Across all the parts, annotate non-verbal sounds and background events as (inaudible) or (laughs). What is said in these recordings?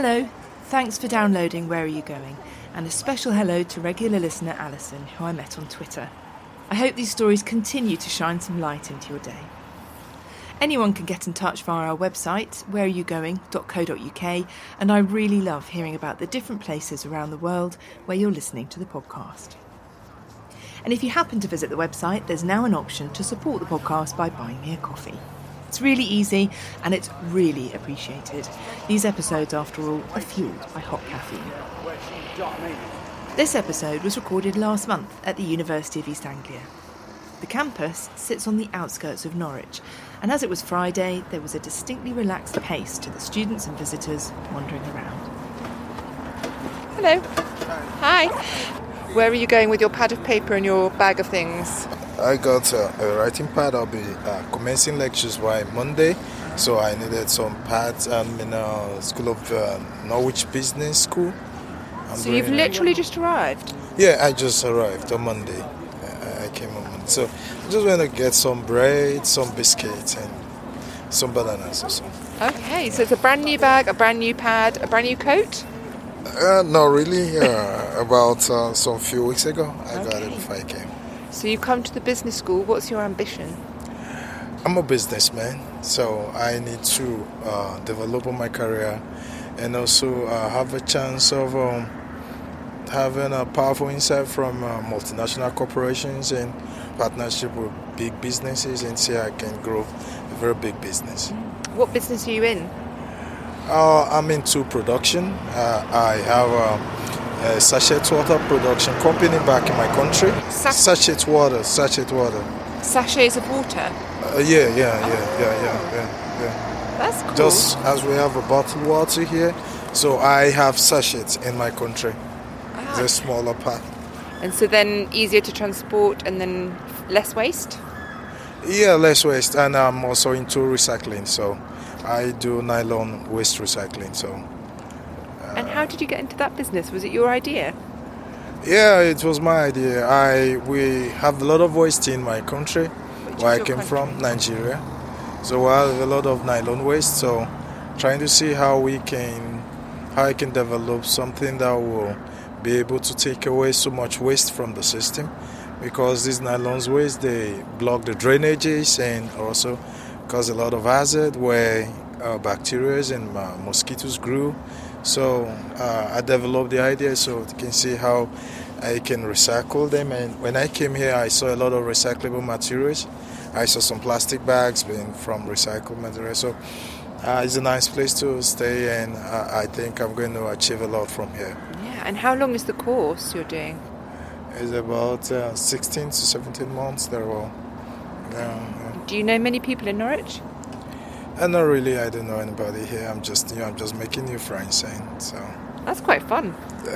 Hello, thanks for downloading Where Are You Going? And a special hello to regular listener Alison, who I met on Twitter. I hope these stories continue to shine some light into your day. Anyone can get in touch via our website, whereareyougoing.co.uk, and I really love hearing about the different places around the world where you're listening to the podcast. And if you happen to visit the website, there's now an option to support the podcast by buying me a coffee. It's really easy and it's really appreciated. These episodes, after all, are fueled by hot caffeine. This episode was recorded last month at the University of East Anglia. The campus sits on the outskirts of Norwich, and as it was Friday, there was a distinctly relaxed pace to the students and visitors wandering around. Hello. Hi. Where are you going with your pad of paper and your bag of things? I got uh, a writing pad. I'll be uh, commencing lectures by Monday, so I needed some pads. I'm in a School of uh, Norwich Business School. I'm So you've literally just arrived. Yeah, I just arrived on Monday. I came on Monday, so I just want to get some bread, some biscuits, and some bananas or something. Okay, so it's a brand new bag, a brand new pad, a brand new coat. Uh, not really. Uh, about uh, some few weeks ago, I got it Okay. before I came. So you come to the business school. What's your ambition? I'm a businessman, so I need to uh, develop my career and also uh, have a chance of um, having a powerful insight from uh, multinational corporations and partnership with big businesses and see how I can grow a very big business. What business are you in? Uh, I'm into production. Uh, I have a sachet water production company back in my country. Sa- sachet water, sachet water. Sachets of water. Uh, yeah, yeah, yeah, yeah, yeah, yeah, yeah. That's cool. Just as we have a bottled water here, so I have sachets in my country. Ah. The smaller pack. And so then easier to transport and then less waste. Yeah, less waste, and I'm also into recycling. So I do nylon waste recycling. So how did you get into that business? Was it your idea? yeah, it was my idea. I we have a lot of waste in my country, Which where I came country? from, Nigeria. So we have a lot of nylon waste. So trying to see how we can, how I can develop something that will be able to take away so much waste from the system, because these nylons waste they block the drainages and also cause a lot of hazard where uh, bacteria and uh, mosquitoes grew. So uh, I developed the idea so you can see how I can recycle them. And when I came here, I saw a lot of recyclable materials. I saw some plastic bags being from recycled material. So uh, it's a nice place to stay, and uh, I think I'm going to achieve a lot from here. Yeah. And how long is the course you're doing? It's about uh, 16 to 17 months. There will. Yeah, Do you know many people in Norwich? And not really. I don't know anybody here. I'm just, you know, I'm just making new friends, and so. That's quite fun. (laughs)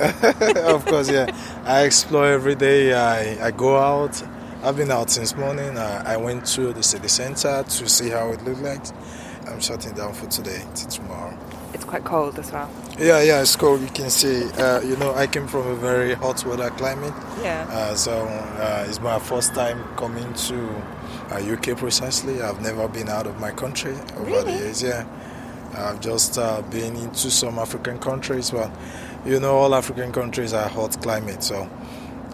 of course, yeah. I explore every day. I, I go out. I've been out since morning. I, I went to the city center to see how it looked like. I'm shutting down for today till tomorrow. It's quite cold as well. Yeah, yeah, it's cold. You can see. Uh, you know, I came from a very hot weather climate. Yeah. Uh, so uh, it's my first time coming to uh, UK precisely. I've never been out of my country over the years. Yeah, I've just uh, been into some African countries, but you know, all African countries are hot climate. So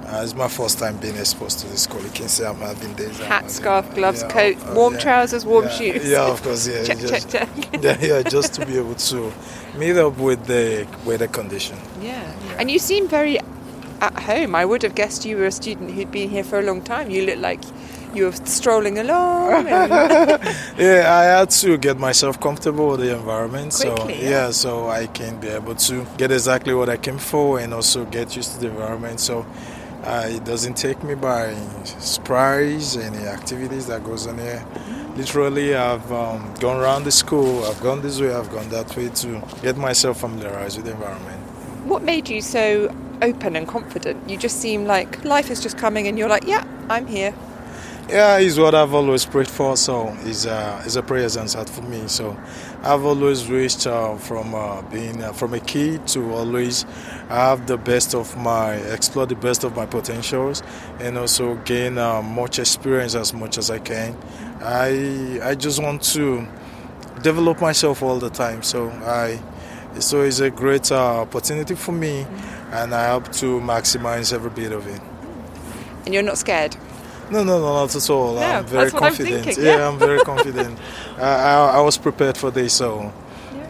uh, it's my first time being exposed to this cold. You can see I'm having days. Hat, having- scarf, gloves, yeah, coat, uh, warm yeah. trousers, warm Yeah, shoes. Yeah, of course. Yeah, (laughs) check, just, check, check. (laughs) yeah, yeah, just to be able to meet up with the weather condition. Yeah. And you seem very at home. I would have guessed you were a student who'd been here for a long time. You look like you were strolling along. (laughs) Yeah, I had to get myself comfortable with the environment. so yeah. yeah. so I can be able to get exactly what I came for and also get used to the environment. So uh, it doesn't take me by surprise any activities that goes on here. Literally, I've um, gone around the school. I've gone this way. I've gone that way to get myself familiarized with the environment. what made you so open and confident? You just seem like life is just coming and you're like, yeah, I'm here. Yeah, it's what I've always prayed for. So it's a it's a prayer answered for me. So I've always wished uh, from uh, being uh, from a kid to always have the best of my explore the best of my potentials and also gain uh, much experience as much as I can. I I just want to develop myself all the time. So I So it's a great uh, opportunity for me, and I hope to maximize every bit of it. And you're not scared? No, no, no, not at all. No, I'm very that's what I'm confident. thinking, yeah. yeah. I'm very confident. (laughs) I, I, I was prepared for this, so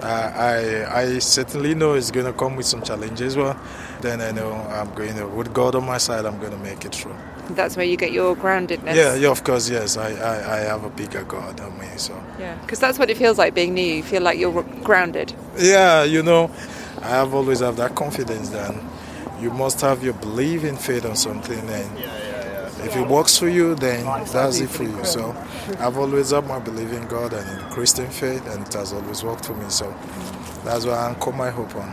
uh, I, I certainly know it's going to come with some challenges. Well, then I know I'm going to, with God on my side, I'm going to make it through. That's where you get your groundedness. Yeah, yeah, of course, yes. I, I, I have a bigger God on me, so. Yeah. Because that's what it feels like being new. You feel like you're grounded. Yeah, you know, I have always have that confidence that you must have your belief in faith on something, and if it works for you, then that's it for you. So I've always had my belief in God and in Christian faith, and it has always worked for me. So that's what I anchor my hope on.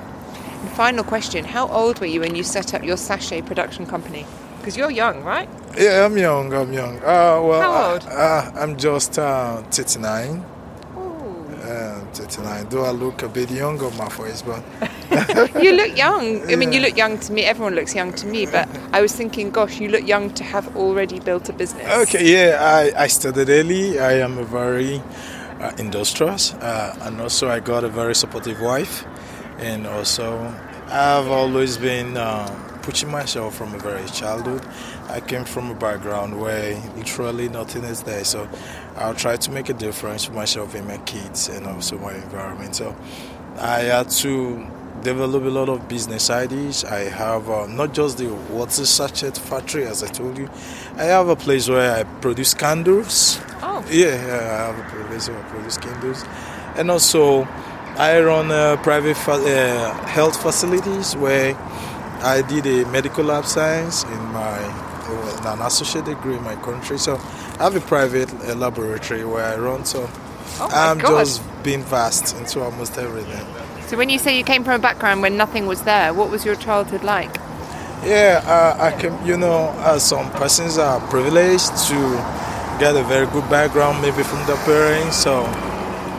And final question How old were you when you set up your sachet production company? Because you're young, right? Yeah, I'm young. I'm young. Uh, well, How old? Uh, I'm just uh, 39. 39. Though I look a bit young on my face, but (laughs) you look young. I mean, you look young to me. Everyone looks young to me. But I was thinking, gosh, you look young to have already built a business. Okay, yeah, I, I started early. I am a very uh, industrious, uh, and also I got a very supportive wife, and also I've always been uh, pushing myself from a very childhood. I came from a background where literally nothing is there, so I'll try to make a difference for myself and my kids, and also my environment. So I had to develop a lot of business ideas. I have uh, not just the water sachet factory, as I told you. I have a place where I produce candles. Oh. Yeah, yeah, I have a place where I produce candles, and also I run uh, private fa- uh, health facilities where I did a medical lab science in my uh, an associate degree in my country. So I have a private laboratory where I run. So Oh I'm God. just being vast into almost everything. So when you say you came from a background when nothing was there, what was your childhood like? Yeah, uh, I can. You know, uh, some persons are privileged to get a very good background, maybe from their parents. So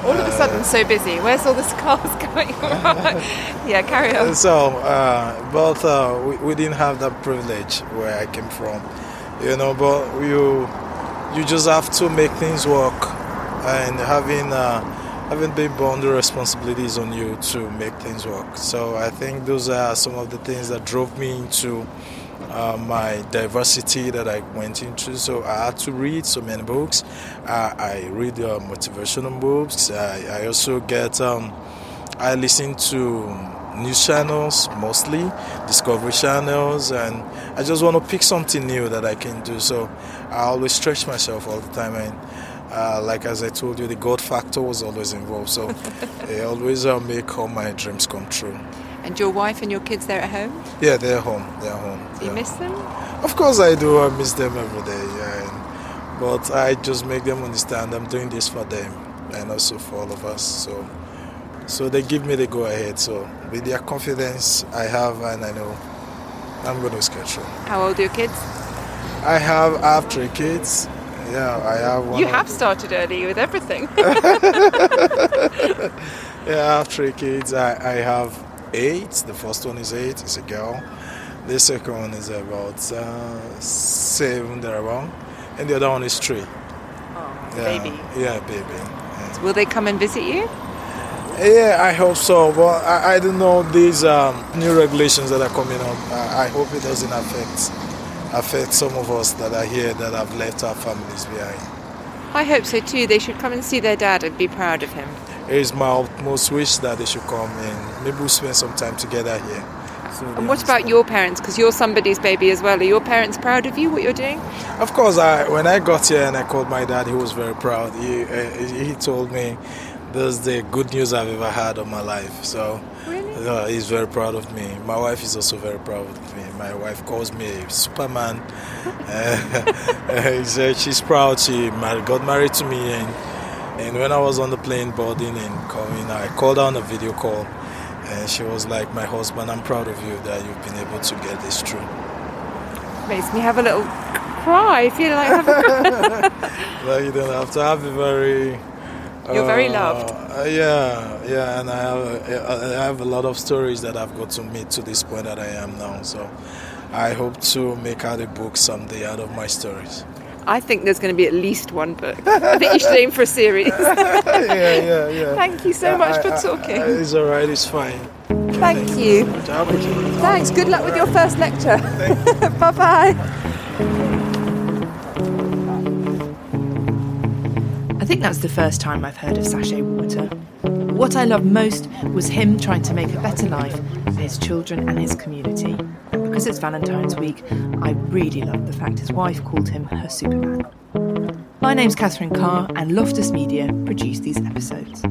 All of a sudden, so busy. Where's all this (laughs) cars going on? (laughs) yeah, carry on. So, uh, but uh, we, we didn't have that privilege where I came from, you know. But you you just have to make things work, and having uh, having been born, the responsibilities on you to make things work. So I think those are some of the things that drove me into. Uh, my diversity that I went into. So I had to read so many books. Uh, I read uh, motivational books. I, I also get um, I listen to news channels mostly, discovery channels, and I just want to pick something new that I can do. So I always stretch myself all the time, and uh, like as I told you, the God factor was always involved. So (laughs) it always uh, make all my dreams come true. And your wife and your kids there at home? Yeah, they're home. They're home. Do you yeah. miss them? Of course I do. I miss them every day. Yeah, and, but I just make them understand I'm doing this for them and also for all of us. So, so they give me the go ahead. So with their confidence I have, and I know I'm going to sketch through. How old are your kids? I have I have three kids. Yeah, I have one. You have started early with everything. (laughs) Yeah, I have three kids. I, I have eight. The first one is eight. It's a girl. The second one is about uh, seven thereabout, and the other one is three. oh, Yeah, baby. Yeah, baby. Yeah. Will they come and visit you? Yeah, I hope so. But I, I don't know these um, new regulations that are coming up. I, I hope it doesn't affect affect some of us that are here that have left our families behind. I hope so too. They should come and see their dad and be proud of him. It is my utmost wish that they should come and maybe we'll spend some time together here. So And what about your parents? Because you're somebody's baby as well. Are your parents proud of you, what you're doing? Of course, I when I got here and I called my dad, he was very proud. He uh, he told me, "This is the good news I've ever had of my life." So Really? uh, he's very proud of me. My wife is also very proud of me. My wife calls me Superman. (laughs) (laughs) uh, she's proud. She got married to me, and and when I was on the plane boarding and coming, I called her on a video call. And she was like, "My husband, I'm proud of you that you've been able to get this through." Makes me have a little cry. I feel like I have a (laughs) Well, you don't have to have a very. You're very uh, loved. uh, yeah, yeah, and I have a, I have a lot of stories that I've got to meet to this point that I am now. So, I hope to make out a book someday out of my stories. I think there's going to be at least one book. (laughs) I think you should aim for a series. (laughs) yeah, yeah, yeah. Thank you so Yeah, much I- for talking. I- it's all right. It's fine. Thank you. Thank Thanks. Good luck with your first lecture. (laughs) bye bye. I think that's the first time I've heard of Sachet Water. What I loved most was him trying to make a better life for his children and his community. Because it's Valentine's week, I really love the fact his wife called him her Superman. My name's Catherine Carr, and Loftus Media produced these episodes.